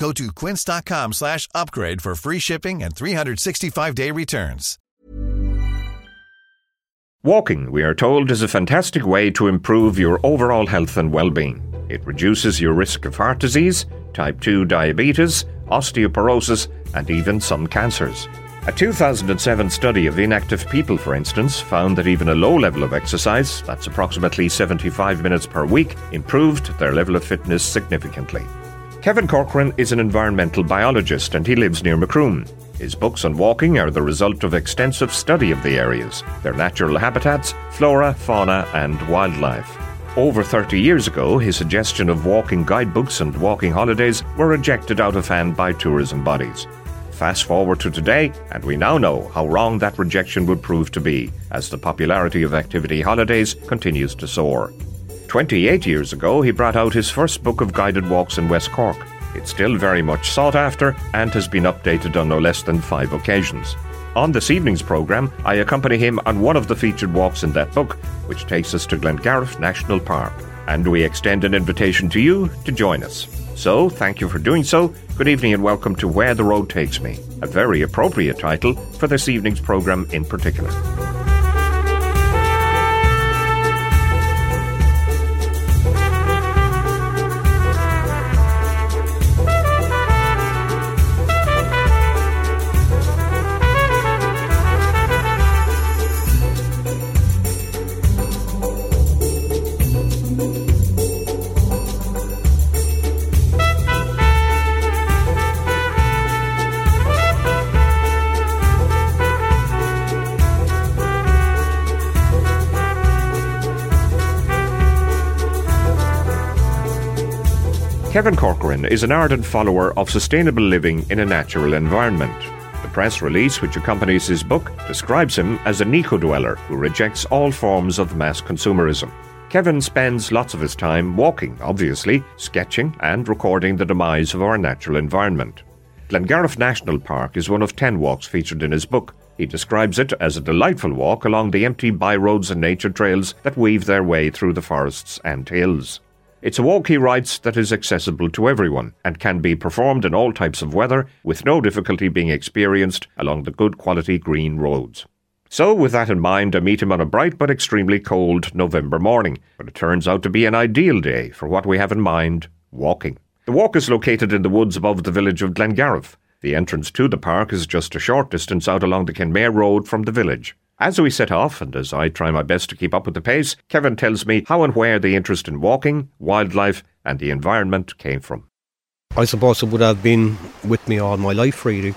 Go to quince.com slash upgrade for free shipping and 365-day returns. Walking, we are told, is a fantastic way to improve your overall health and well-being. It reduces your risk of heart disease, type 2 diabetes, osteoporosis, and even some cancers. A 2007 study of inactive people, for instance, found that even a low level of exercise, that's approximately 75 minutes per week, improved their level of fitness significantly. Kevin Corcoran is an environmental biologist and he lives near Macroom. His books on walking are the result of extensive study of the areas, their natural habitats, flora, fauna, and wildlife. Over 30 years ago, his suggestion of walking guidebooks and walking holidays were rejected out of hand by tourism bodies. Fast forward to today, and we now know how wrong that rejection would prove to be, as the popularity of activity holidays continues to soar. 28 years ago, he brought out his first book of guided walks in West Cork. It's still very much sought after and has been updated on no less than five occasions. On this evening's programme, I accompany him on one of the featured walks in that book, which takes us to Glengarriff National Park. And we extend an invitation to you to join us. So, thank you for doing so. Good evening and welcome to Where the Road Takes Me, a very appropriate title for this evening's programme in particular. Kevin Corcoran is an ardent follower of sustainable living in a natural environment. The press release which accompanies his book describes him as an eco dweller who rejects all forms of mass consumerism. Kevin spends lots of his time walking, obviously, sketching, and recording the demise of our natural environment. Glengarriff National Park is one of ten walks featured in his book. He describes it as a delightful walk along the empty byroads and nature trails that weave their way through the forests and hills. It's a walk, he writes, that is accessible to everyone and can be performed in all types of weather with no difficulty being experienced along the good quality green roads. So, with that in mind, I meet him on a bright but extremely cold November morning, but it turns out to be an ideal day for what we have in mind walking. The walk is located in the woods above the village of Glengarriff. The entrance to the park is just a short distance out along the Kenmare Road from the village. As we set off, and as I try my best to keep up with the pace, Kevin tells me how and where the interest in walking, wildlife, and the environment came from. I suppose it would have been with me all my life, really.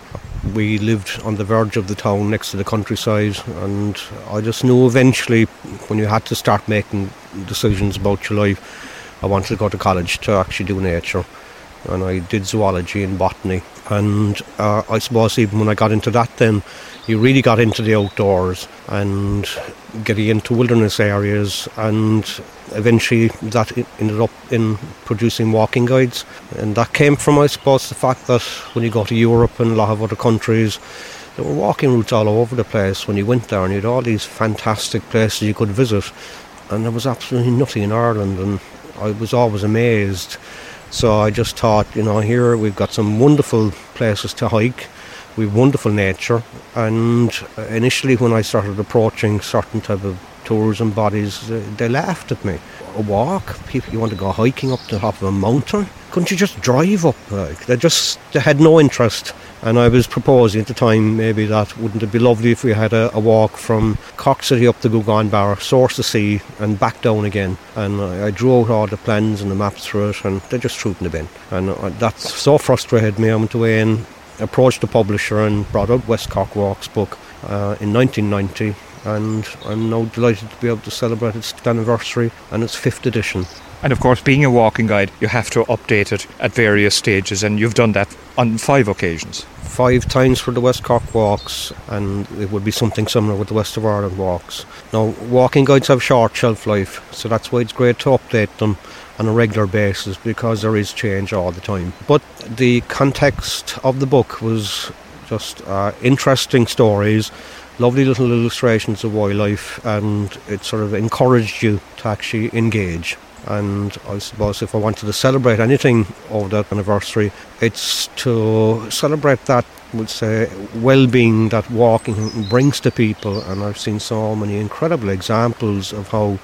We lived on the verge of the town next to the countryside, and I just knew eventually when you had to start making decisions about your life, I wanted to go to college to actually do nature. And I did zoology and botany. And uh, I suppose even when I got into that, then you really got into the outdoors and getting into wilderness areas and eventually that ended up in producing walking guides and that came from I suppose the fact that when you go to Europe and a lot of other countries there were walking routes all over the place when you went there and you had all these fantastic places you could visit and there was absolutely nothing in Ireland and I was always amazed so I just thought you know here we've got some wonderful places to hike we've wonderful nature and initially when I started approaching certain type of tourism bodies, uh, they laughed at me. A walk, people, you want to go hiking up the top of a mountain? Couldn't you just drive up? Like they just they had no interest. And I was proposing at the time maybe that wouldn't it be lovely if we had a, a walk from Cork City up the Gougane Barra, source the sea, and back down again. And I, I drew out all the plans and the maps for it, and they just threw it in the bin. And that so frustrated me. I went away and approached the publisher and brought out West Cork Walks book uh, in 1990 and I'm now delighted to be able to celebrate its anniversary and its fifth edition. And of course, being a walking guide, you have to update it at various stages, and you've done that on five occasions. Five times for the West Cork walks, and it would be something similar with the West of Ireland walks. Now, walking guides have short shelf life, so that's why it's great to update them on a regular basis because there is change all the time. But the context of the book was just uh, interesting stories lovely little illustrations of wildlife and it sort of encouraged you to actually engage. And I suppose if I wanted to celebrate anything of that anniversary, it's to celebrate that, would say, well-being that walking brings to people. And I've seen so many incredible examples of how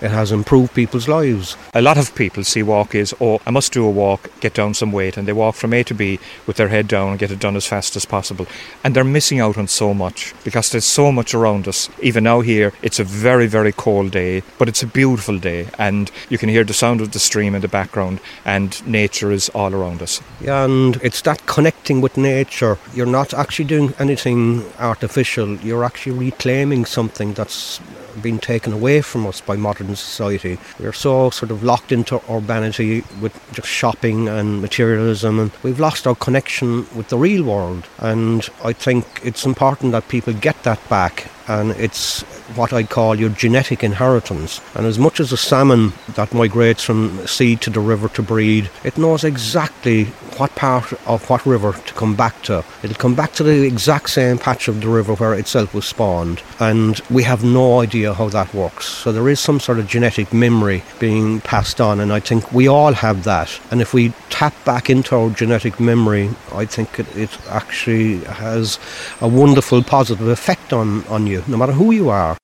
it has improved people's lives. A lot of people see walk as, oh, I must do a walk, get down some weight, and they walk from A to B with their head down and get it done as fast as possible. And they're missing out on so much because there's so much around us. Even now, here, it's a very, very cold day, but it's a beautiful day, and you can hear the sound of the stream in the background, and nature is all around us. Yeah, and it's that connecting with nature. You're not actually doing anything artificial, you're actually reclaiming something that's been taken away from us by modern society. We're so sort of locked into urbanity with just shopping and materialism, and we've lost our connection with the real world. And I think it's important that people get that back and it's what I call your genetic inheritance. And as much as a salmon that migrates from sea to the river to breed, it knows exactly what part of what river to come back to. It'll come back to the exact same patch of the river where itself was spawned. And we have no idea how that works. So there is some sort of genetic memory being passed on, and I think we all have that. And if we tap back into our genetic memory, I think it, it actually has a wonderful positive effect on, on you, no matter who you are.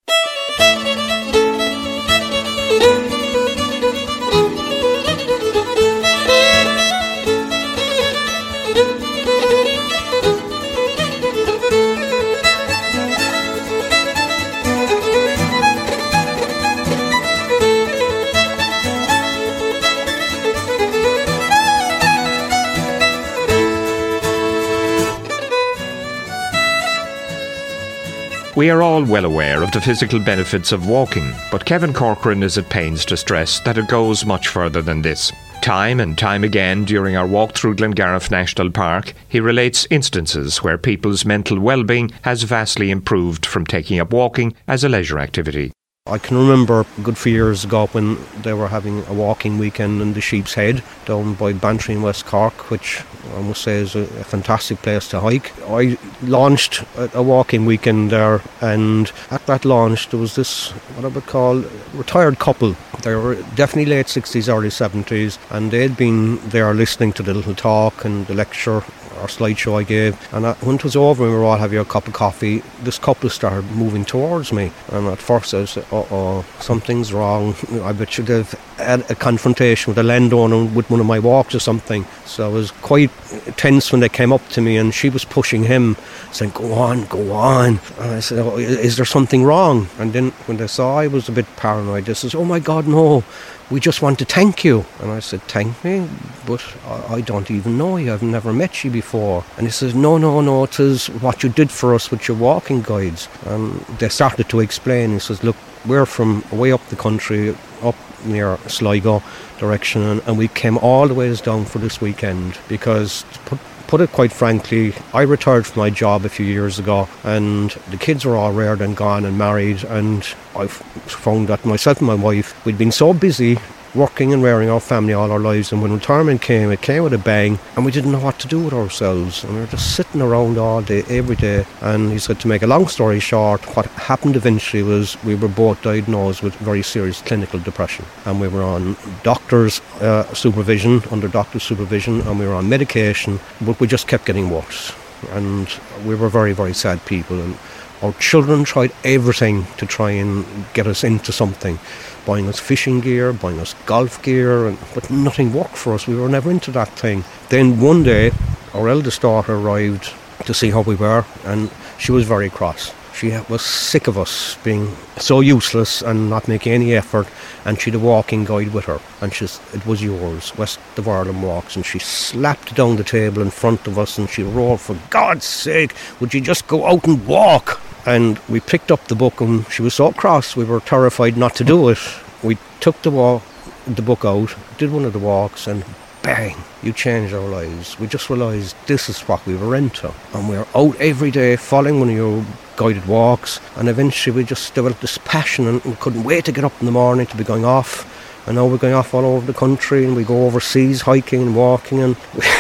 We are all well aware of the physical benefits of walking, but Kevin Corcoran is at pains to stress that it goes much further than this. Time and time again during our walk through Glengarriff National Park, he relates instances where people's mental well-being has vastly improved from taking up walking as a leisure activity. I can remember a good few years ago when they were having a walking weekend in the Sheep's Head down by Bantry in West Cork, which I must say is a, a fantastic place to hike. I launched a, a, walking weekend there, and at that launch there was this what I would call retired couple. They were definitely late 60s, early 70s, and they'd been there listening to the little talk and the lecture or slideshow I gave. And when it was over we were all having a cup of coffee, this couple started moving towards me. And at first I was, uh oh, something's wrong. I bet you they've had a confrontation with a landowner with one of my walks or something. So I was quite tense when they came up to me and she was pushing him, saying, Go on, go on. And I said, oh, Is there something wrong? And then when they saw I was a bit paranoid, they says, Oh my God, no we just want to thank you. And I said, thank me? But I, I don't even know you. I've never met you before. And he says, no, no, no, it is what you did for us with your walking guides. And they started to explain. He says, look, we're from way up the country, up near Sligo direction, and, and we came all the ways down for this weekend because to put put it quite frankly, I retired from my job a few years ago, and the kids were all reared and gone and married, and I found that myself and my wife, we'd been so busy working and rearing our family all our lives. And when retirement came, it came with a bang, and we didn't know what to do with ourselves. And we were just sitting around all day, every day. And he said, to make a long story short, what happened eventually was we were both diagnosed with very serious clinical depression. And we were on doctor's uh, supervision, under doctor's supervision, and we were on medication, but we just kept getting worse. And we were very, very sad people. And Our children tried everything to try and get us into something, buying us fishing gear, buying us golf gear, and, but nothing worked for us. We were never into that thing. Then one day, our eldest daughter arrived to see how we were, and she was very cross. She was sick of us being so useless and not making any effort, and she'd a walking guide with her, and she's, it was yours, West of Ireland Walks, and she slapped down the table in front of us and she roared, For God's sake, would you just go out and walk? And we picked up the book, and she was so cross, we were terrified not to do it. We took the, walk, the book out, did one of the walks, and bang, you changed our lives. We just realised this is what we were into. And we are out every day following one of your guided walks. And eventually we just developed this passion and we couldn't wait to get up in the morning to be going off. And now we're going off all over the country and we go overseas hiking and walking. And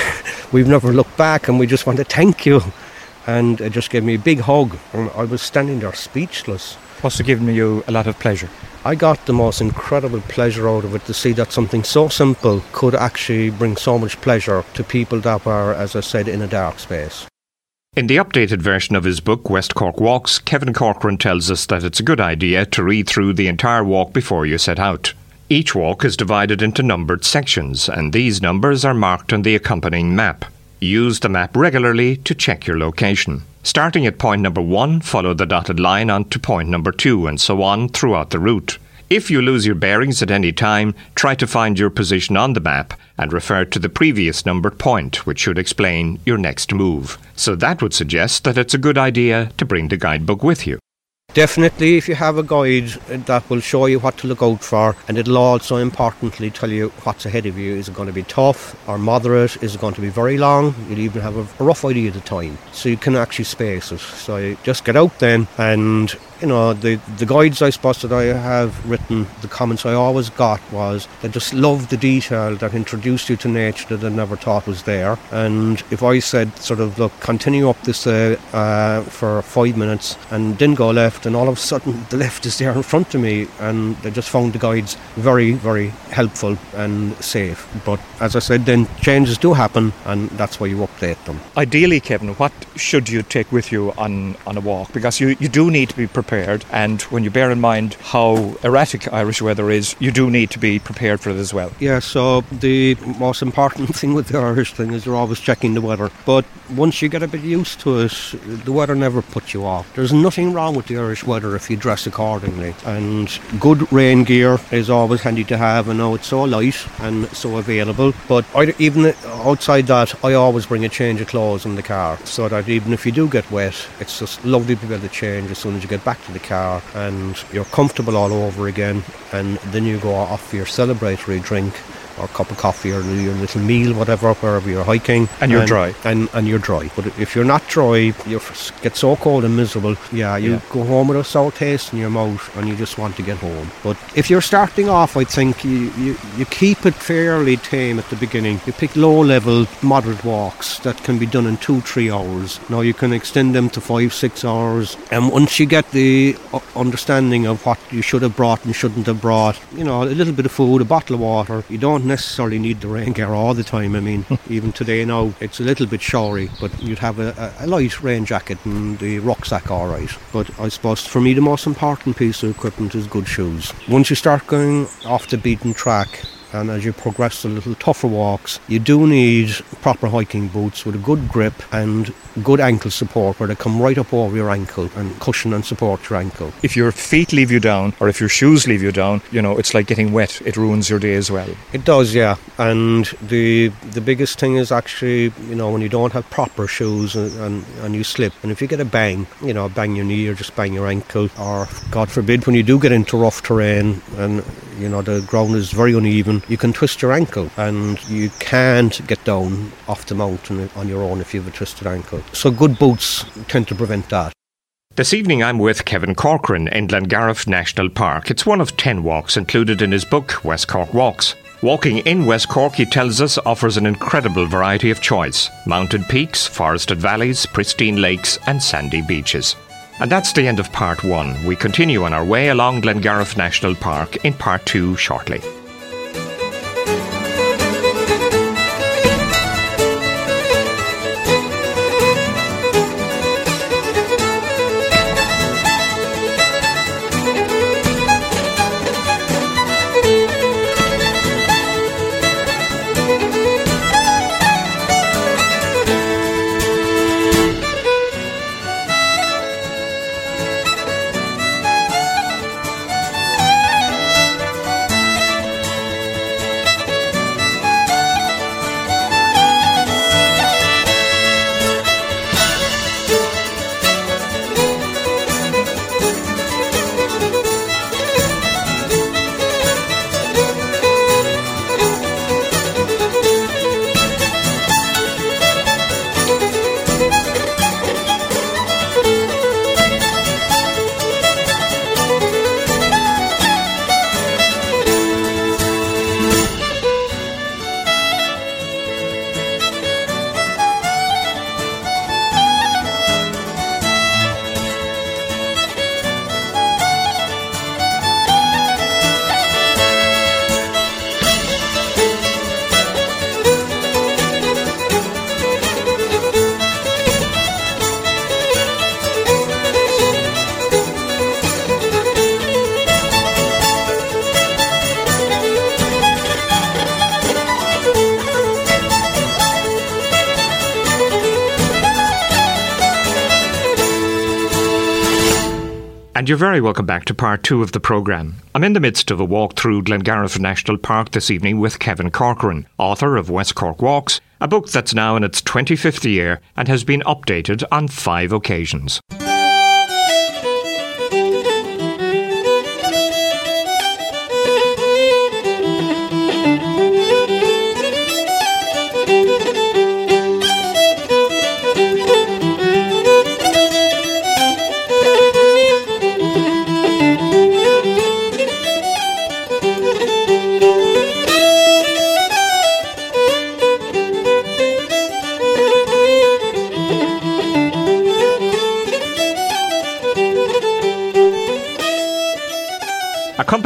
we've never looked back and we just want to thank you. And it just gave me a big hug. And I was standing there speechless. Must have given you a lot of pleasure. I got the most incredible pleasure out of it to see that something so simple could actually bring so much pleasure to people that were, as I said, in a dark space. In the updated version of his book, West Cork Walks, Kevin Corcoran tells us that it's a good idea to read through the entire walk before you set out. Each walk is divided into numbered sections, and these numbers are marked on the accompanying map. Use the map regularly to check your location. Starting at point number one, follow the dotted line on to point number two, and so on throughout the route. If you lose your bearings at any time, try to find your position on the map and refer to the previous numbered point, which should explain your next move. So that would suggest that it's a good idea to bring the guidebook with you. Definitely, if you have a guide that will show you what to look out for, and it'll also importantly tell you what's ahead of you. Is it going to be tough or moderate? Is it going to be very long? You'll even have a rough idea of the time, so you can actually space it. So just get out then and you know, the, the guides I suppose that I have written, the comments I always got was they just love the detail that introduced you to nature that I never thought was there. And if I said sort of look, continue up this uh, uh, for five minutes and didn't go left, and all of a sudden the left is there in front of me, and they just found the guides very, very helpful and safe. But as I said, then changes do happen, and that's why you update them. Ideally, Kevin, what should you take with you on, on a walk? Because you, you do need to be prepared prepared. And when you bear in mind how erratic Irish weather is, you do need to be prepared for it as well. Yeah, so the most important thing with the Irish thing is you're always checking the weather. But once you get a bit used to it, the weather never puts you off. There's nothing wrong with the Irish weather if you dress accordingly. And good rain gear is always handy to have. I know it's so light and so available. But I, even outside that, I always bring a change of clothes in the car so that even if you do get wet, it's just lovely to be able to change as soon as you get back to the car and you're comfortable all over again and then you go off for your celebratory drink or a cup of coffee or your little meal, whatever, wherever you're hiking. And you're and, dry. And, and you're dry. But if you're not dry, you get so cold and miserable, yeah, you yeah. go home with a sour taste in your mouth and you just want to get home. But if you're starting off, I think you, you, you keep it fairly tame at the beginning. You pick low level, moderate walks that can be done in two, three hours. Now you can extend them to five, six hours. And once you get the uh, understanding of what you should have brought and shouldn't have brought, you know, a little bit of food, a bottle of water, you don't don't necessarily need the rain gear all the time. I mean, even today now it's a little bit showery, but you'd have a, a, light rain jacket and the rucksack all right. But I suppose for me the most important piece of equipment is good shoes. Once you start going off the beaten track, and as you progress to little tougher walks, you do need proper hiking boots with a good grip and good ankle support where they come right up over your ankle and cushion and support your ankle. If your feet leave you down or if your shoes leave you down, you know, it's like getting wet. It ruins your day as well. It does, yeah. And the the biggest thing is actually, you know, when you don't have proper shoes and, and, and you slip and if you get a bang, you know, bang your knee or just bang your ankle or God forbid when you do get into rough terrain and you know the ground is very uneven you can twist your ankle and you can't get down off the mountain on your own if you have a twisted ankle so good boots tend to prevent that this evening I'm with Kevin Corcoran in Glengarriff National Park. It's one of 10 walks included in his book West Cork Walks. Walking in West Cork, he tells us, offers an incredible variety of choice mountain peaks, forested valleys, pristine lakes, and sandy beaches. And that's the end of part one. We continue on our way along Glengarriff National Park in part two shortly. And you're very welcome back to part two of the programme. I'm in the midst of a walk through Glengarriff National Park this evening with Kevin Corcoran, author of West Cork Walks, a book that's now in its 25th year and has been updated on five occasions.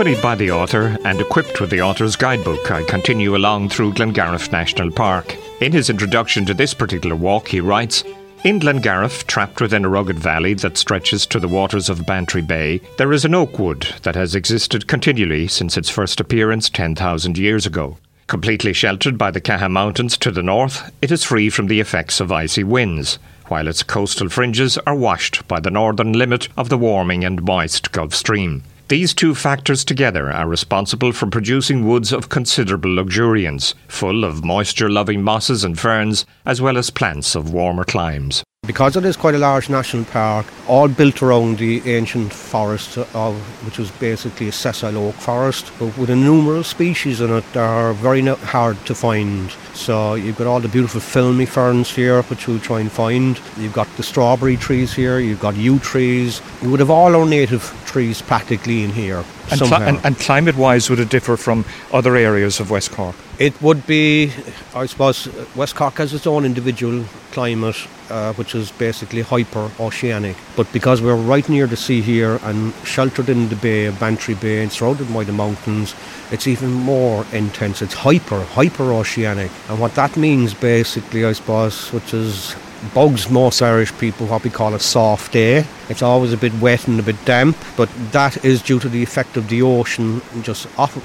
Accompanied by the author and equipped with the author's guidebook, I continue along through Glengarriff National Park. In his introduction to this particular walk, he writes In Glengarriff, trapped within a rugged valley that stretches to the waters of Bantry Bay, there is an oak wood that has existed continually since its first appearance 10,000 years ago. Completely sheltered by the Caha Mountains to the north, it is free from the effects of icy winds, while its coastal fringes are washed by the northern limit of the warming and moist Gulf Stream. These two factors together are responsible for producing woods of considerable luxuriance, full of moisture loving mosses and ferns, as well as plants of warmer climes. Because it is quite a large national park, all built around the ancient forest, of, which was basically a sessile oak forest, but with innumerable species in it that are very hard to find. So you've got all the beautiful filmy ferns here, which we'll try and find. You've got the strawberry trees here, you've got yew trees. You would have all our native trees practically in here. And, cl- and, and climate wise, would it differ from other areas of West Cork? It would be, I suppose, West Cork has its own individual climate, uh, which is basically hyper oceanic. But because we're right near the sea here and sheltered in the bay of Bantry Bay and surrounded by the mountains, it's even more intense. It's hyper, hyper oceanic. And what that means basically, I suppose, which is bugs most Irish people what we call a soft day. It's always a bit wet and a bit damp, but that is due to the effect of the ocean just off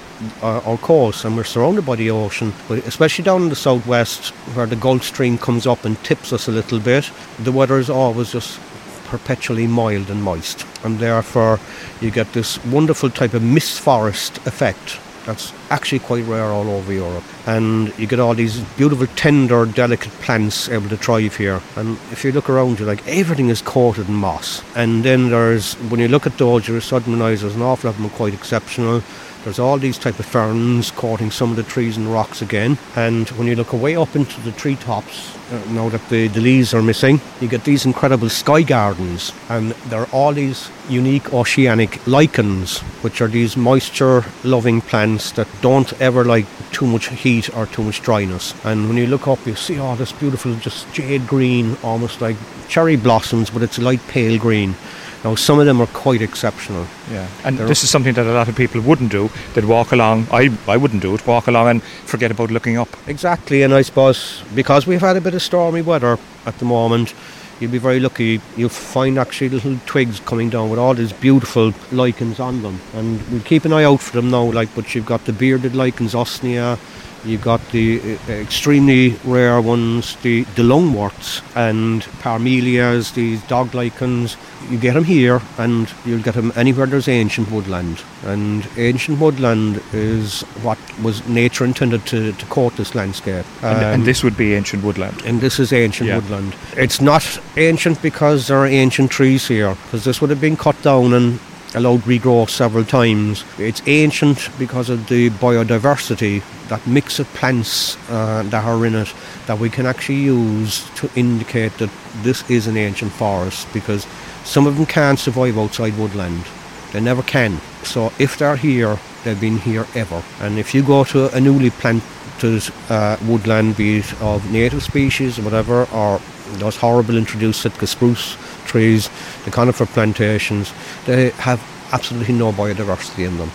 uh, our coast, and we're surrounded by the ocean. But especially down in the southwest, where the Gulf Stream comes up and tips us a little bit, the weather is always just perpetually mild and moist, and therefore you get this wonderful type of mist forest effect that's actually quite rare all over Europe. And you get all these beautiful, tender, delicate plants able to thrive here. And if you look around you, like everything is coated in moss. And then there's, when you look at those, you're suddenly there's an awful lot of them are quite exceptional. There's all these type of ferns coating some of the trees and rocks again. And when you look away up into the treetops, uh, now that the, the leaves are missing, you get these incredible sky gardens. And there are all these unique oceanic lichens, which are these moisture loving plants that don't ever like too much heat or too much dryness. And when you look up, you see all this beautiful, just jade green, almost like cherry blossoms, but it's light pale green. Now, some of them are quite exceptional. Yeah, and They're this is something that a lot of people wouldn't do. They'd walk along. I, I wouldn't do it. Walk along and forget about looking up. Exactly, and I suppose because we've had a bit of stormy weather at the moment, you'll be very lucky. You'll find actually little twigs coming down with all these beautiful lichens on them, and we'll keep an eye out for them now. Like, but you've got the bearded lichens, Usnea You've got the uh, extremely rare ones, the, the lungworts and parmelias, these dog lichens. You get them here and you'll get them anywhere there's ancient woodland. And ancient woodland is what was nature intended to, to coat this landscape. Um, and, and, um, this would be ancient woodland? And this is ancient yeah. woodland. It's not ancient because there are ancient trees here, because this would have been cut down and allowed regrowth several times. It's ancient because of the biodiversity, that mix of plants uh, that are in it that we can actually use to indicate that this is an ancient forest because some of them can't survive outside woodland. They never can. So if they're here, they've been here ever. And if you go to a newly planted uh, woodland, be it of native species or whatever, or those horrible introduced Sitka spruce trees, the conifer plantations, they have absolutely no biodiversity in them.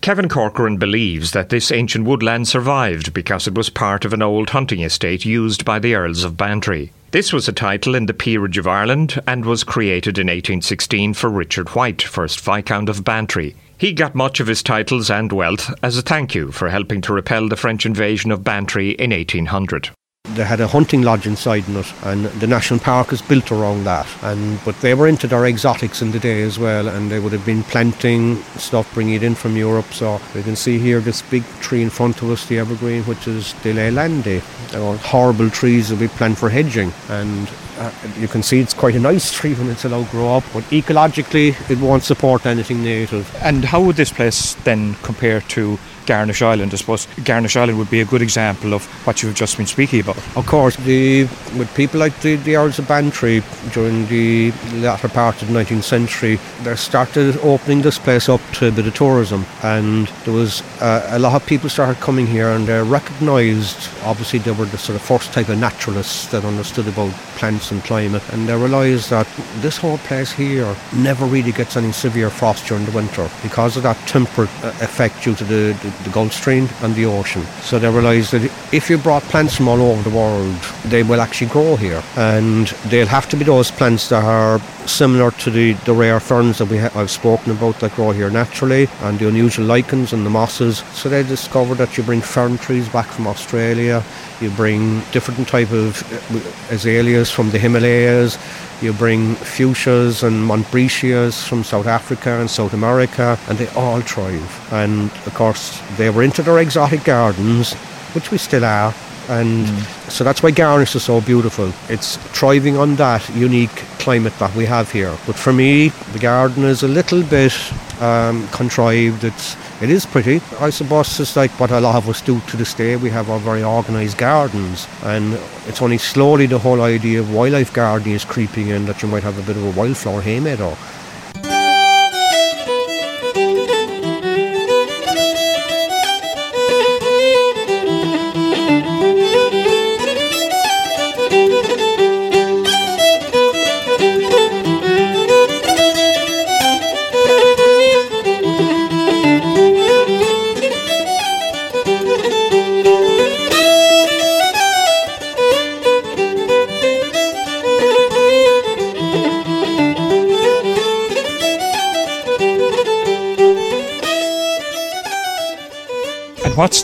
Kevin Corcoran believes that this ancient woodland survived because it was part of an old hunting estate used by the Earls of Bantry. This was a title in the Peerage of Ireland and was created in 1816 for Richard White, 1st Viscount of Bantry. He got much of his titles and wealth as a thank you for helping to repel the French invasion of Bantry in 1800. They had a hunting lodge inside in it, and the national park is built around that. And but they were into their exotics in the day as well, and they would have been planting stuff, bringing it in from Europe. So you can see here this big tree in front of us, the evergreen, which is De Leylandii. They're horrible trees that we plant for hedging, and uh, you can see it's quite a nice tree when it's allowed to grow up, but ecologically it won't support anything native. And how would this place then compare to Garnish Island. I suppose Garnish Island would be a good example of what you've just been speaking about. Of course, the, with people like the, the Earls of Bantry during the latter part of the 19th century, they started opening this place up to a bit of tourism. And there was uh, a lot of people started coming here and they recognised, obviously, they were the sort of first type of naturalists that understood about plants and climate. And they realised that this whole place here never really gets any severe frost during the winter because of that temperate uh, effect due to the, the the Gulf Stream and the ocean. So they realised that if you brought plants from all over the world, they will actually grow here. And they'll have to be those plants that are similar to the, the rare ferns that we ha- I've spoken about that grow here naturally, and the unusual lichens and the mosses. So they discovered that you bring fern trees back from Australia, you bring different type of uh, azaleas from the Himalayas, you bring fuchsias and montbretias from South Africa and South America, and they all thrive. And of course, they were into their exotic gardens, which we still are, and mm. so that's why Garnish is so beautiful. It's thriving on that unique climate that we have here. But for me, the garden is a little bit um, contrived. It's it is pretty. I suppose it's like what a lot of us do to this day. We have our very organised gardens, and it's only slowly the whole idea of wildlife gardening is creeping in that you might have a bit of a wildflower hay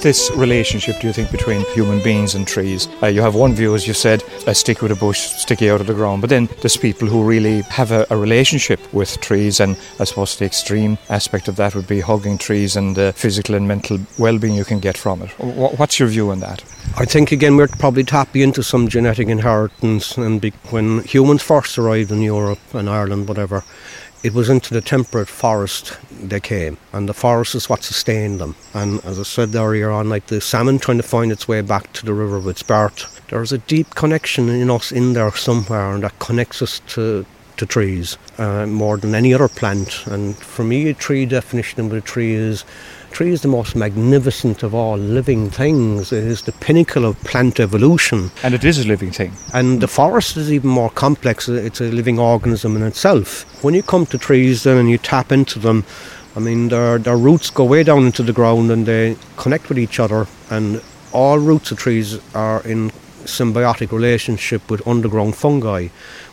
this relationship, do you think, between human beings and trees? Uh, you have one view, as you said, a stick with a bush sticking out of the ground, but then there's people who really have a, a relationship with trees, and I suppose the extreme aspect of that would be hugging trees and the physical and mental well-being you can get from it. What's your view on that? I think again we're probably tapping into some genetic inheritance, and when humans first arrived in Europe and Ireland, whatever, it was into the temperate forest they came, and the forest is what sustained them. And as I said earlier on, like the salmon trying to find its way back to the river with Spart, there's a deep connection in us in there somewhere, and that connects us to to trees uh, more than any other plant. And for me, a tree definition of a tree is tree is the most magnificent of all living things. It is the pinnacle of plant evolution. And it is a living thing. And the forest is even more complex. It's a living organism in itself. When you come to trees then and you tap into them, I mean, their, their roots go way down into the ground and they connect with each other. And all roots of trees are in symbiotic relationship with underground fungi,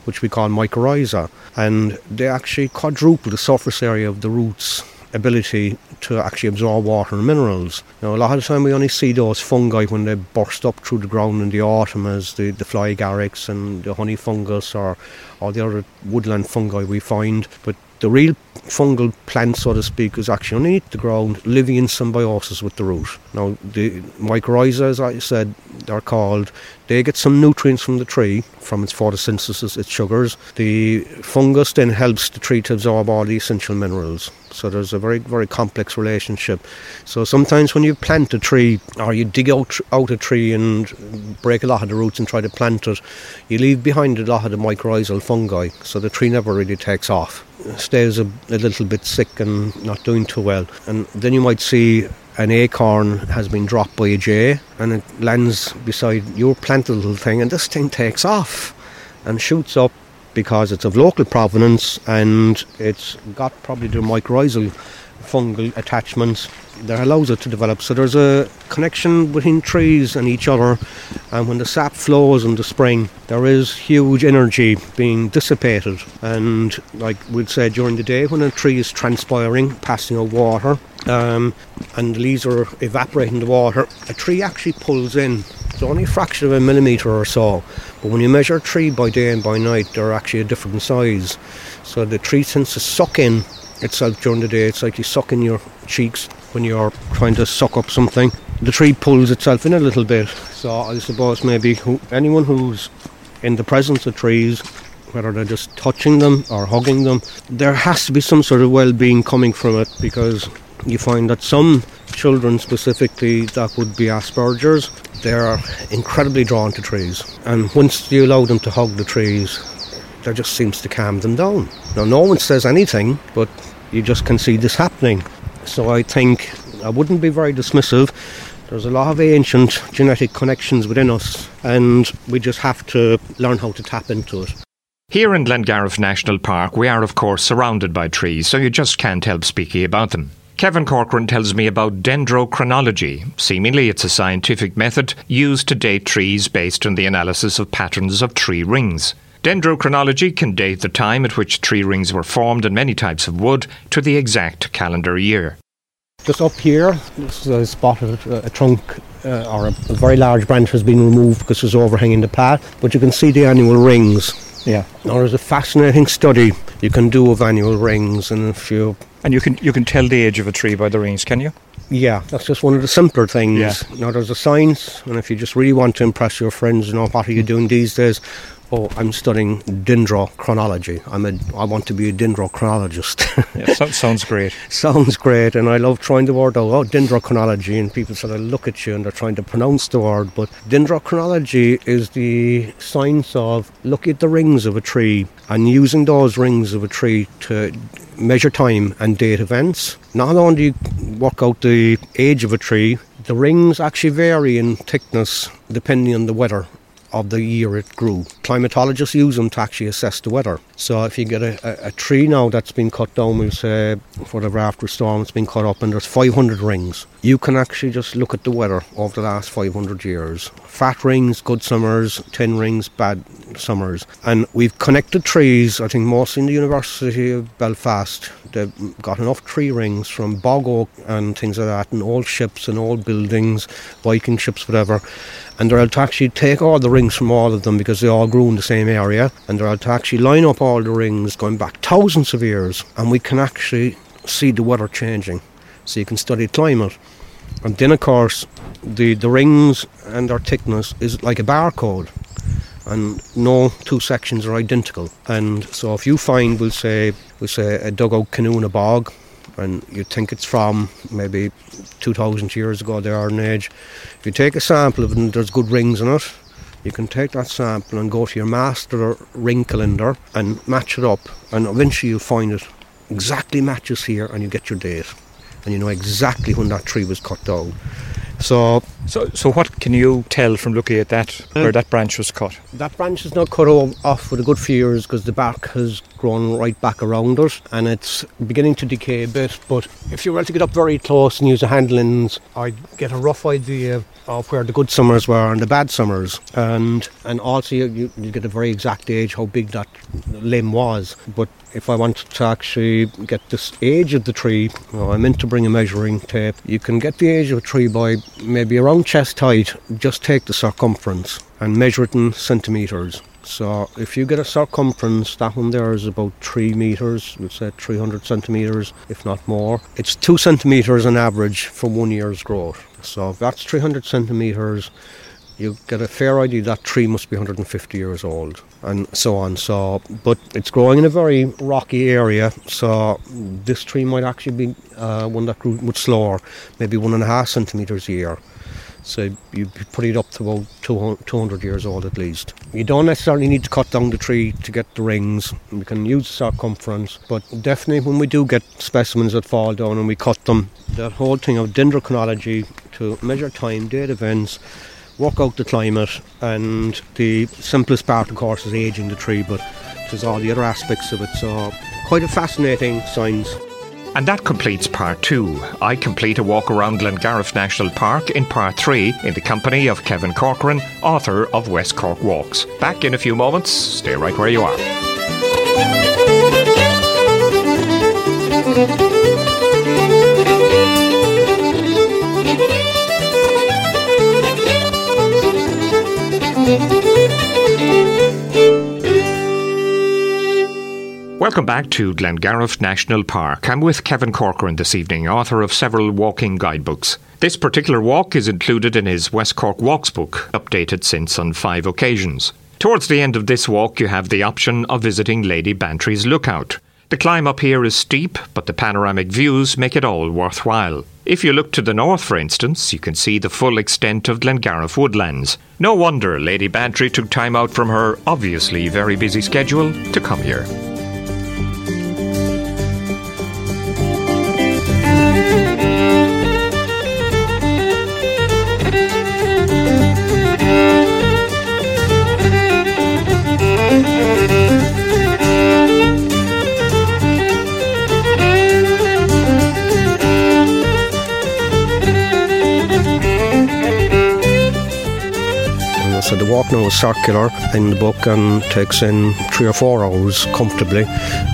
which we call mycorrhiza. And they actually quadruple the surface area of the roots ability to actually absorb water and minerals. Now, a lot of the time we only see those fungi when they burst up through the ground in the autumn as the, the fly agarics and the honey fungus or, or the other woodland fungi we find. But the real fungal plant, so to speak, is actually underneath the ground, living in symbiosis with the root. Now, the mycorrhiza, as I said, they're called, they get some nutrients from the tree, from its photosynthesis, its sugars. The fungus then helps the tree to absorb all the essential minerals. So there's a very, very complex relationship. So sometimes when you plant a tree or you dig out, out a tree and break a lot of the roots and try to plant it, you leave behind a lot of the mycorrhizal fungi. So the tree never really takes off. Stays a, a little bit sick and not doing too well. And then you might see an acorn has been dropped by a jay and it lands beside your planted little thing and this thing takes off and shoots up because it's of local provenance and it's got probably the mycorrhizal fungal attachments that allows it to develop. So there's a connection between trees and each other, and when the sap flows in the spring, there is huge energy being dissipated. And like we'd say during the day, when a tree is transpiring, passing out water, um, and the leaves are evaporating the water, a tree actually pulls in It's only a fraction of a millimetre or so. But when you measure a tree by day and by night, they're actually a different size. So the tree tends to suck in itself during the day. It's like you suck in your cheeks when you're trying to suck up something. The tree pulls itself in a little bit. So I suppose maybe who, anyone who's in the presence of trees, whether they're just touching them or hugging them, there has to be some sort of well-being coming from it because you find that some children specifically that would be Asperger's, they're incredibly drawn to trees. And once you allow them to hug the trees, that just seems to calm them down. Now, no one says anything, but you just can see this happening. So I think I wouldn't be very dismissive. There's a lot of ancient genetic connections within us, and we just have to learn how to tap into it. Here in Glengarriff National Park, we are, of course, surrounded by trees, so you just can't help speaking about them. Kevin Corcoran tells me about dendrochronology. Seemingly, it's a scientific method used to date trees based on the analysis of patterns of tree rings. Dendrochronology can date the time at which tree rings were formed in many types of wood to the exact calendar year. Just up here, this is a spot of a, a trunk uh, or a, a, very large branch has been removed because it's overhanging the path, but you can see the annual rings. Yeah. Now there's a fascinating study you can do of annual rings, and if you and you can you can tell the age of a tree by the rings, can you? Yeah, that's just one of the simpler things. Yeah. Now there's a science, and if you just really want to impress your friends, you know what are you doing these days? Oh, I'm studying dendrochronology. I'm a, I want to be a dendrochronologist. yeah, so, sounds great. sounds great, and I love trying the word out. Oh, dendrochronology, and people sort of look at you and they're trying to pronounce the word. But dendrochronology is the science of looking at the rings of a tree and using those rings of a tree to measure time and date events. Not only do you work out the age of a tree, the rings actually vary in thickness depending on the weather of the year it grew. Climatologists use them to actually assess the weather. So if you get a, a, a tree now that's been cut down, we'll say whatever after a storm, it's been cut up and there's 500 rings, you can actually just look at the weather over the last 500 years. Fat rings, good summers, 10 rings, bad summers. And we've connected trees, I think mostly in the University of Belfast. They've got enough tree rings from bog oak and things like that, and old ships and old buildings, Viking ships, whatever. And they're to actually take all the rings from all of them because they all grew in the same area, and they're to actually line up all the rings going back thousands of years, and we can actually see the weather changing. So you can study climate. And then, of course, the, the rings and their thickness is like a barcode and no two sections are identical. And so if you find, we'll say, we'll say a dugout canoe in a bog, and you think it's from maybe 2,000 years ago, they are an age. If you take a sample of it and there's good rings in it, you can take that sample and go to your master ring calendar and match it up, and eventually you'll find it exactly matches here, and you get your date, and you know exactly when that tree was cut down. So, so, so what can you tell from looking at that where uh, that branch was cut? That branch is not cut off for a good few years because the bark has grown right back around it and it's beginning to decay a bit. But if you were to get up very close and use a hand lens, I'd get a rough idea of where the good summers were and the bad summers, and and also you, you get a very exact age how big that limb was. But if I wanted to actually get this age of the tree, well, I meant to bring a measuring tape. You can get the age of a tree by maybe around chest height. Just take the circumference and measure it in centimetres. So if you get a circumference, that one there is about three meters, let's say 300 centimeters, if not more. It's two centimeters on average for one year's growth. So that's 300 centimeters, you get a fair idea that tree must be 150 years old and so on so but it's growing in a very rocky area so this tree might actually be uh, one that grew much slower maybe one and a half centimeters a year so you put it up to about 200 years old at least. You don't necessarily need to cut down the tree to get the rings. We can use the circumference, but definitely when we do get specimens that fall down and we cut them, that whole thing of dendrochronology to measure time, date events, work out the climate, and the simplest part, of course, is aging the tree, but there's all the other aspects of it. So quite a fascinating science. And that completes part two. I complete a walk around Glengarriff National Park in part three in the company of Kevin Corcoran, author of West Cork Walks. Back in a few moments. Stay right where you are. Welcome back to Glengarriff National Park. I'm with Kevin Corcoran this evening, author of several walking guidebooks. This particular walk is included in his West Cork Walks book, updated since on five occasions. Towards the end of this walk, you have the option of visiting Lady Bantry's Lookout. The climb up here is steep, but the panoramic views make it all worthwhile. If you look to the north, for instance, you can see the full extent of Glengarriff woodlands. No wonder Lady Bantry took time out from her obviously very busy schedule to come here. Walk now is circular in the book and takes in three or four hours comfortably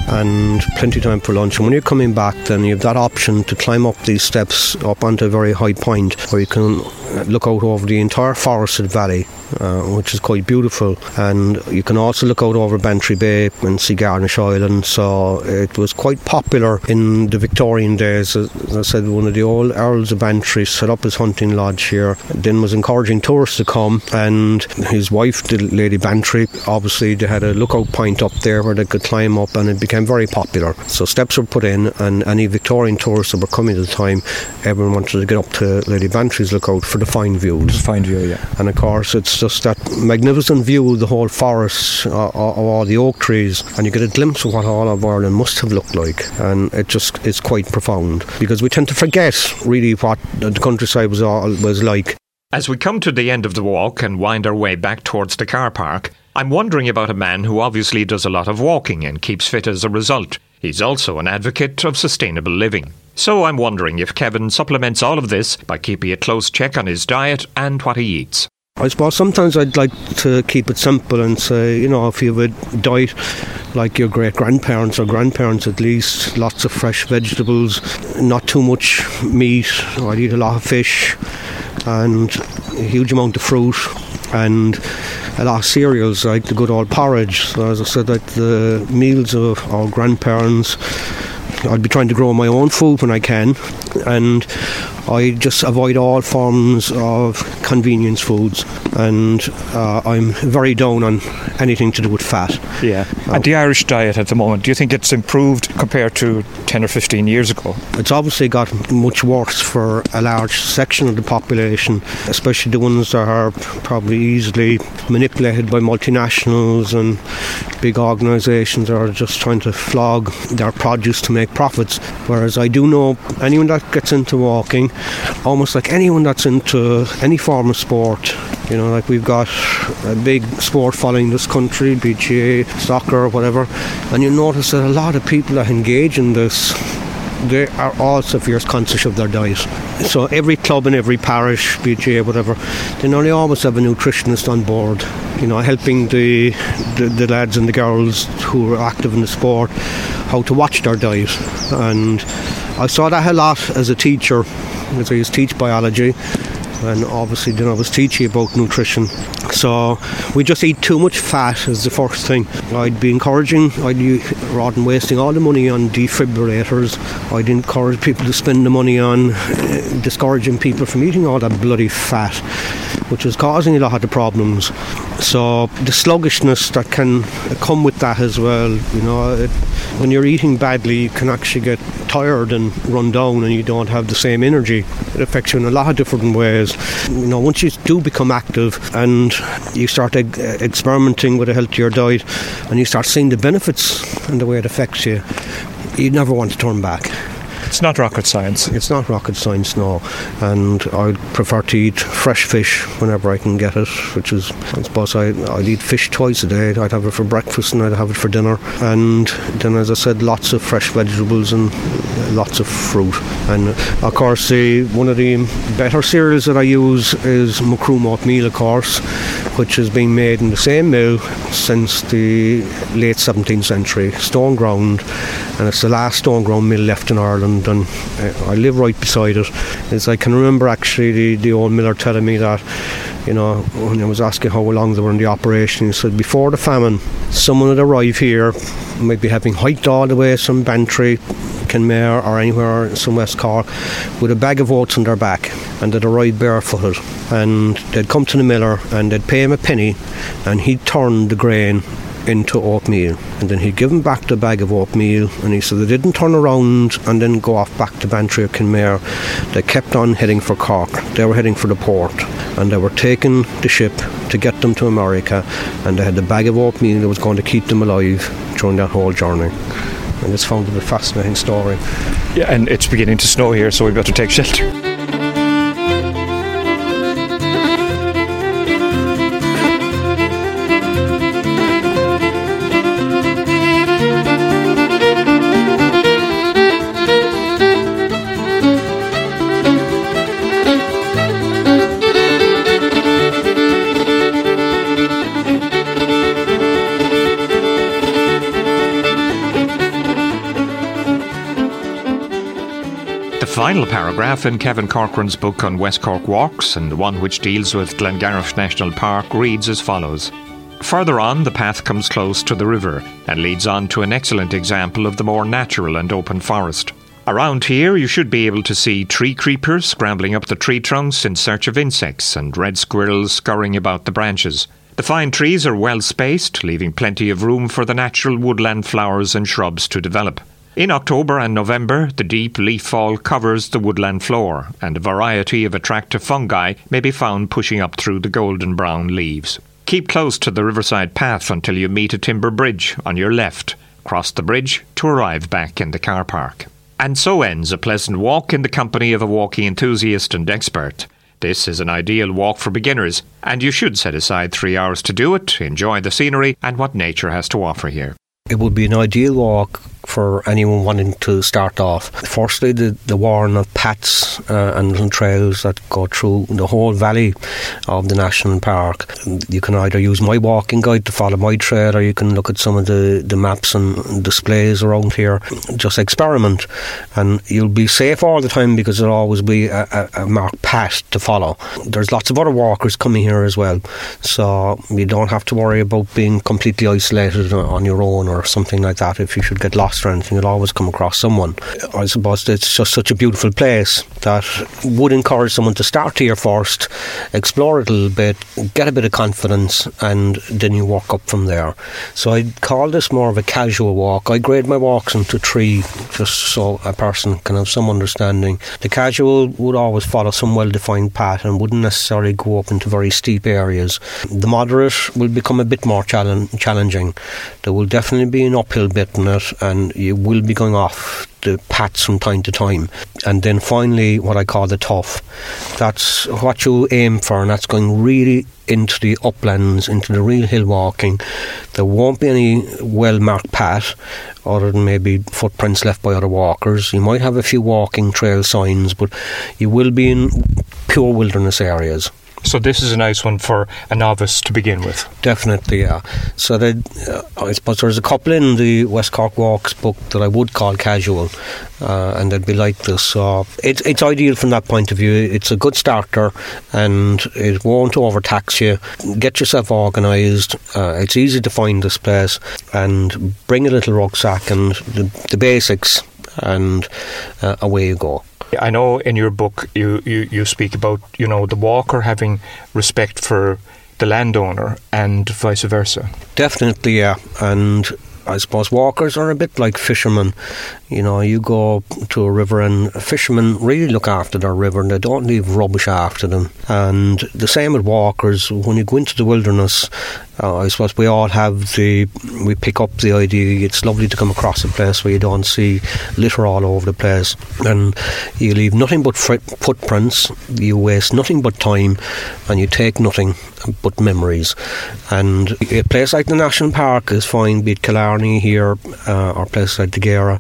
and plenty of time for lunch. And when you're coming back, then you have that option to climb up these steps up onto a very high point where you can look out over the entire forested valley uh, which is quite beautiful. And you can also look out over Bantry Bay and see Garnish Island. So it was quite popular in the Victorian days. As I said, one of the old Earls of Bantry set up his hunting lodge here, then was encouraging tourists to come. And his wife, the Lady Bantry, obviously they had a lookout point up there where they could climb up, and it became very popular. So steps were put in, and any Victorian tourists that were coming at the time, everyone wanted to get up to Lady Bantry's lookout for the fine views. Fine view, yeah. And of course, it's just that magnificent view of the whole forest, uh, of all the oak trees, and you get a glimpse of what all of Ireland must have looked like. And it just is quite profound because we tend to forget really what the countryside was all was like. As we come to the end of the walk and wind our way back towards the car park, I'm wondering about a man who obviously does a lot of walking and keeps fit as a result. He's also an advocate of sustainable living. So I'm wondering if Kevin supplements all of this by keeping a close check on his diet and what he eats. I suppose sometimes I'd like to keep it simple and say, you know, if you a diet like your great grandparents or grandparents at least, lots of fresh vegetables, not too much meat, I'd eat a lot of fish and a huge amount of fruit and a lot of cereals like the good old porridge. So as I said, like the meals of our grandparents, I'd be trying to grow my own food when I can and I just avoid all forms of convenience foods, and uh, I'm very down on anything to do with fat. Yeah. and the Irish diet at the moment, do you think it's improved compared to 10 or 15 years ago? It's obviously got much worse for a large section of the population, especially the ones that are probably easily manipulated by multinationals and big organisations that are just trying to flog their produce to make profits. Whereas I do know anyone that gets into walking almost like anyone that's into any form of sport. You know, like we've got a big sport following this country, GAA, soccer, whatever, and you notice that a lot of people that engage in this they are all severe conscious of their diet. So every club in every parish, GAA, whatever, they nearly always have a nutritionist on board. You know, helping the, the, the lads and the girls who are active in the sport how to watch their diet. And I saw that a lot as a teacher because I used to teach biology and obviously then I was teaching about nutrition. So we just eat too much fat is the first thing. I'd be encouraging, I'd be, rather than wasting all the money on defibrillators, I'd encourage people to spend the money on uh, discouraging people from eating all that bloody fat, which is causing a lot of the problems. So the sluggishness that can come with that as well, you know, it, when you're eating badly, you can actually get tired and run down, and you don't have the same energy. It affects you in a lot of different ways. You know, once you do become active and you start experimenting with a healthier diet, and you start seeing the benefits and the way it affects you, you never want to turn back. It's not rocket science. It's not rocket science, no. And I'd prefer to eat fresh fish whenever I can get it, which is, I suppose, I, I'd eat fish twice a day. I'd have it for breakfast and I'd have it for dinner. And then, as I said, lots of fresh vegetables and lots of fruit. And of course, uh, one of the better cereals that I use is Macroom oatmeal, of course, which has been made in the same mill since the late 17th century, stone ground. And it's the last stone ground mill left in Ireland on. Uh, I live right beside it. Is I can remember actually the, the old miller telling me that, you know, when I was asking how long they were in the operation, he said before the famine, someone would arrive here, maybe having hiked all the way from Bantry, Kenmare or anywhere in West Cork with a bag of oats on their back and they'd arrive barefooted and they'd come to the miller and they'd pay him a penny and he'd turn the grain into oatmeal. And then he'd give them back the bag of oatmeal. And he said they didn't turn around and then go off back to Bantry or Kenmare. They kept on heading for Cork. They were heading for the port. And they were taking the ship to get them to America. And they had the bag of oatmeal that was going to keep them alive during that whole journey. And it's found it a fascinating story. Yeah, and it's beginning to snow here, so we better take shelter. Final paragraph in Kevin Corcoran's book on West Cork walks, and the one which deals with Glengarriff National Park, reads as follows. Further on, the path comes close to the river and leads on to an excellent example of the more natural and open forest. Around here, you should be able to see tree creepers scrambling up the tree trunks in search of insects and red squirrels scurrying about the branches. The fine trees are well spaced, leaving plenty of room for the natural woodland flowers and shrubs to develop. In October and November, the deep leaf fall covers the woodland floor, and a variety of attractive fungi may be found pushing up through the golden brown leaves. Keep close to the riverside path until you meet a timber bridge on your left. Cross the bridge to arrive back in the car park. And so ends a pleasant walk in the company of a walking enthusiast and expert. This is an ideal walk for beginners, and you should set aside three hours to do it, enjoy the scenery and what nature has to offer here. It would be an ideal walk for anyone wanting to start off. Firstly, the, the warren of paths uh, and trails that go through the whole valley of the national park. You can either use my walking guide to follow my trail, or you can look at some of the, the maps and displays around here. Just experiment, and you'll be safe all the time because there'll always be a, a, a marked path to follow. There's lots of other walkers coming here as well, so you don't have to worry about being completely isolated on your own or something like that if you should get lost or anything, you'll always come across someone. I suppose it's just such a beautiful place that would encourage someone to start here first, explore it a little bit, get a bit of confidence, and then you walk up from there. So I'd call this more of a casual walk. I grade my walks into three, just so a person can have some understanding. The casual would always follow some well defined path and wouldn't necessarily go up into very steep areas. The moderate will become a bit more challenging. There will definitely be an uphill bit in it, and you will be going off the paths from time to time. And then finally, what I call the tough. That's what you aim for, and that's going really into the uplands, into the real hill walking. There won't be any well marked path other than maybe footprints left by other walkers. You might have a few walking trail signs, but you will be in pure wilderness areas. So this is a nice one for a novice to begin with. Definitely, yeah. So uh, I suppose there's a couple in the West Cork Walks book that I would call casual, uh, and they'd be like this. So it's it's ideal from that point of view. It's a good starter, and it won't overtax you. Get yourself organised. Uh, it's easy to find this place, and bring a little rucksack and the, the basics, and uh, away you go. I know in your book you, you, you speak about you know the walker having respect for the landowner and vice versa. Definitely, yeah, and I suppose walkers are a bit like fishermen. You know, you go to a river and fishermen really look after their river and they don't leave rubbish after them. And the same with walkers. When you go into the wilderness, uh, I suppose we all have the, we pick up the idea it's lovely to come across a place where you don't see litter all over the place and you leave nothing but footprints, you waste nothing but time, and you take nothing but memories. And a place like the National Park is fine, be it Killarney here uh, or places like Gera.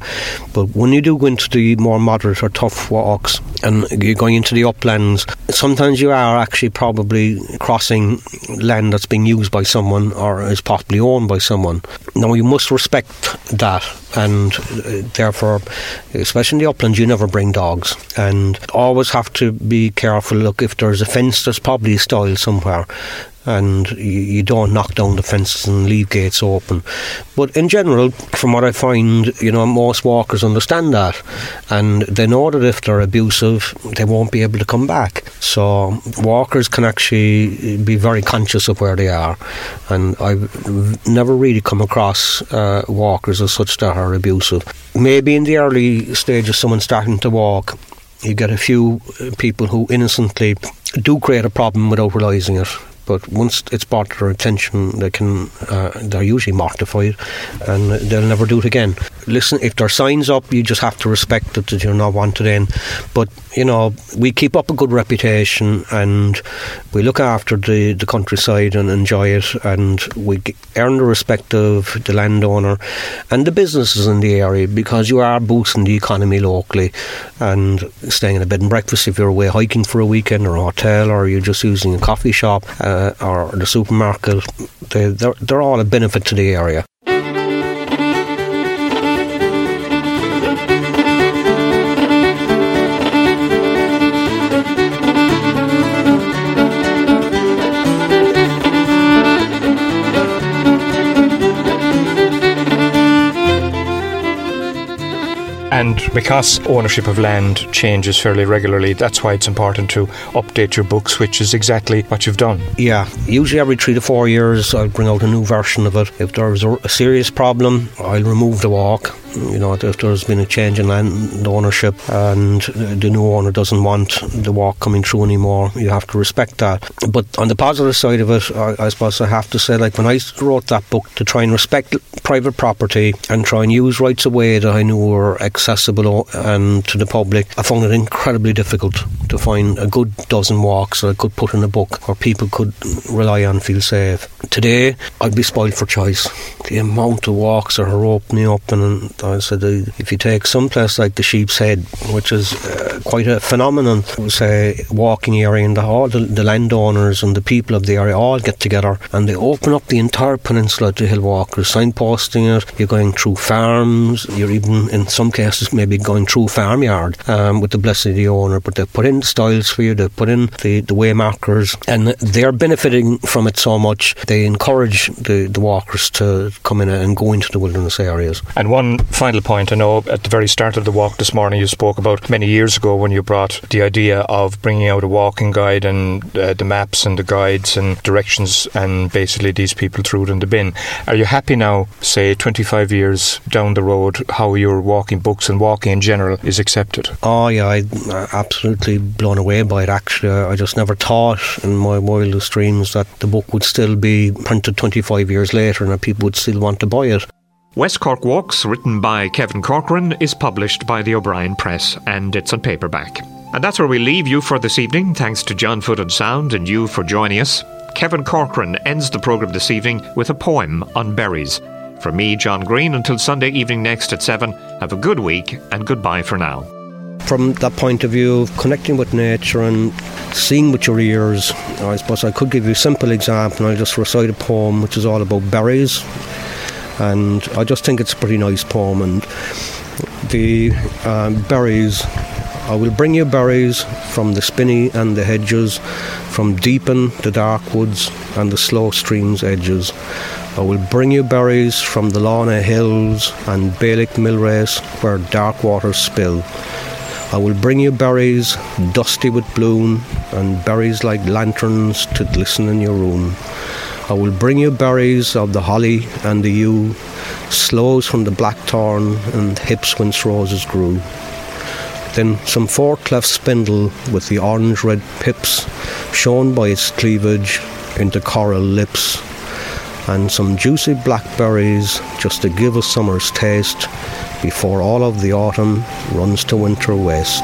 But when you do go into the more moderate or tough walks and you're going into the uplands, sometimes you are actually probably crossing land that's being used by someone someone or is possibly owned by someone. Now, you must respect that, and uh, therefore, especially in the uplands, you never bring dogs, and always have to be careful. Look, if there's a fence, there's probably a stile somewhere and you, you, don't knock down the fences and leave gates open. But in general, from what I find, you know, most walkers understand that, and they know that if they're abusive, they won't be able to come back. So walkers can actually be very conscious of where they are, and I've never really come across uh, walkers as such that are abusive. Maybe in the early stages, someone starting to walk you get a few people who innocently do create a problem without realising it. But once it's brought to their attention, they can uh, they're usually mortified, and they'll never do it again. Listen, if there's signs up, you just have to respect it that you're not wanted in. But you know, we keep up a good reputation, and we look after the the countryside and enjoy it, and we earn the respect of the landowner and the businesses in the area because you are boosting the economy locally, and staying in a bed and breakfast if you're away hiking for a weekend or a hotel, or you're just using a coffee shop. Uh, or the supermarket, they, they're, they're all a benefit to the area. And because ownership of land changes fairly regularly, that's why it's important to update your books, which is exactly what you've done. Yeah, usually every three to four years, I'll bring out a new version of it. If there's a serious problem, I'll remove the walk you know, if there's been a change in land ownership and the new owner doesn't want the walk coming through anymore, you have to respect that. But on the positive side of it, I, I suppose I have to say, like when I wrote that book, to try and respect private property and try and use rights away that I knew were accessible and to the public, I found it incredibly difficult to find a good dozen walks that I could put in a book where people could rely on, feel safe. Today, I'd be spoiled for choice. The amount of walks that are opening up and I said, if you take some place like the Sheep's Head, which is uh, quite a phenomenon, say, walking area, and all the, the, landowners and the people of the area all get together and they open up the entire peninsula to hill walkers, signposting it. You're going through farms, you're even, in some cases, maybe going through farmyard um, with the blessing of the owner, but they put in the styles for you, they put in the, the way markers, and they're benefiting from it so much. They encourage the, the walkers to come in and go into the wilderness areas. And one final point, I know at the very start of the walk this morning you spoke about many years ago when you brought the idea of bringing out a walking guide and uh, the maps and the guides and directions and basically these people threw it in the bin. Are you happy now, say 25 years down the road, how your walking books and walking in general is accepted? Oh, yeah, I'm absolutely blown away by it actually. I just never thought in my wildest dreams that the book would still be printed 25 years later and that people would still want to buy it. West Cork Walks, written by Kevin Corcoran, is published by the O'Brien Press and it's on paperback. And that's where we leave you for this evening. Thanks to John Foot and Sound and you for joining us. Kevin Corcoran ends the programme this evening with a poem on berries. From me, John Green, until Sunday evening next at 7, have a good week and goodbye for now. From that point of view of connecting with nature and seeing with your ears, I suppose I could give you a simple example. I'll just recite a poem which is all about berries and I just think it's a pretty nice poem. And the um, berries, I will bring you berries from the spinney and the hedges, from deep in the dark woods and the slow stream's edges. I will bring you berries from the Lorna hills and Bailick Millrace where dark waters spill. I will bring you berries dusty with bloom and berries like lanterns to glisten in your room. I will bring you berries of the holly and the yew, sloes from the blackthorn and hips whence roses grew. Then some four cleft spindle with the orange red pips, shown by its cleavage into coral lips, and some juicy blackberries just to give a summer's taste before all of the autumn runs to winter west.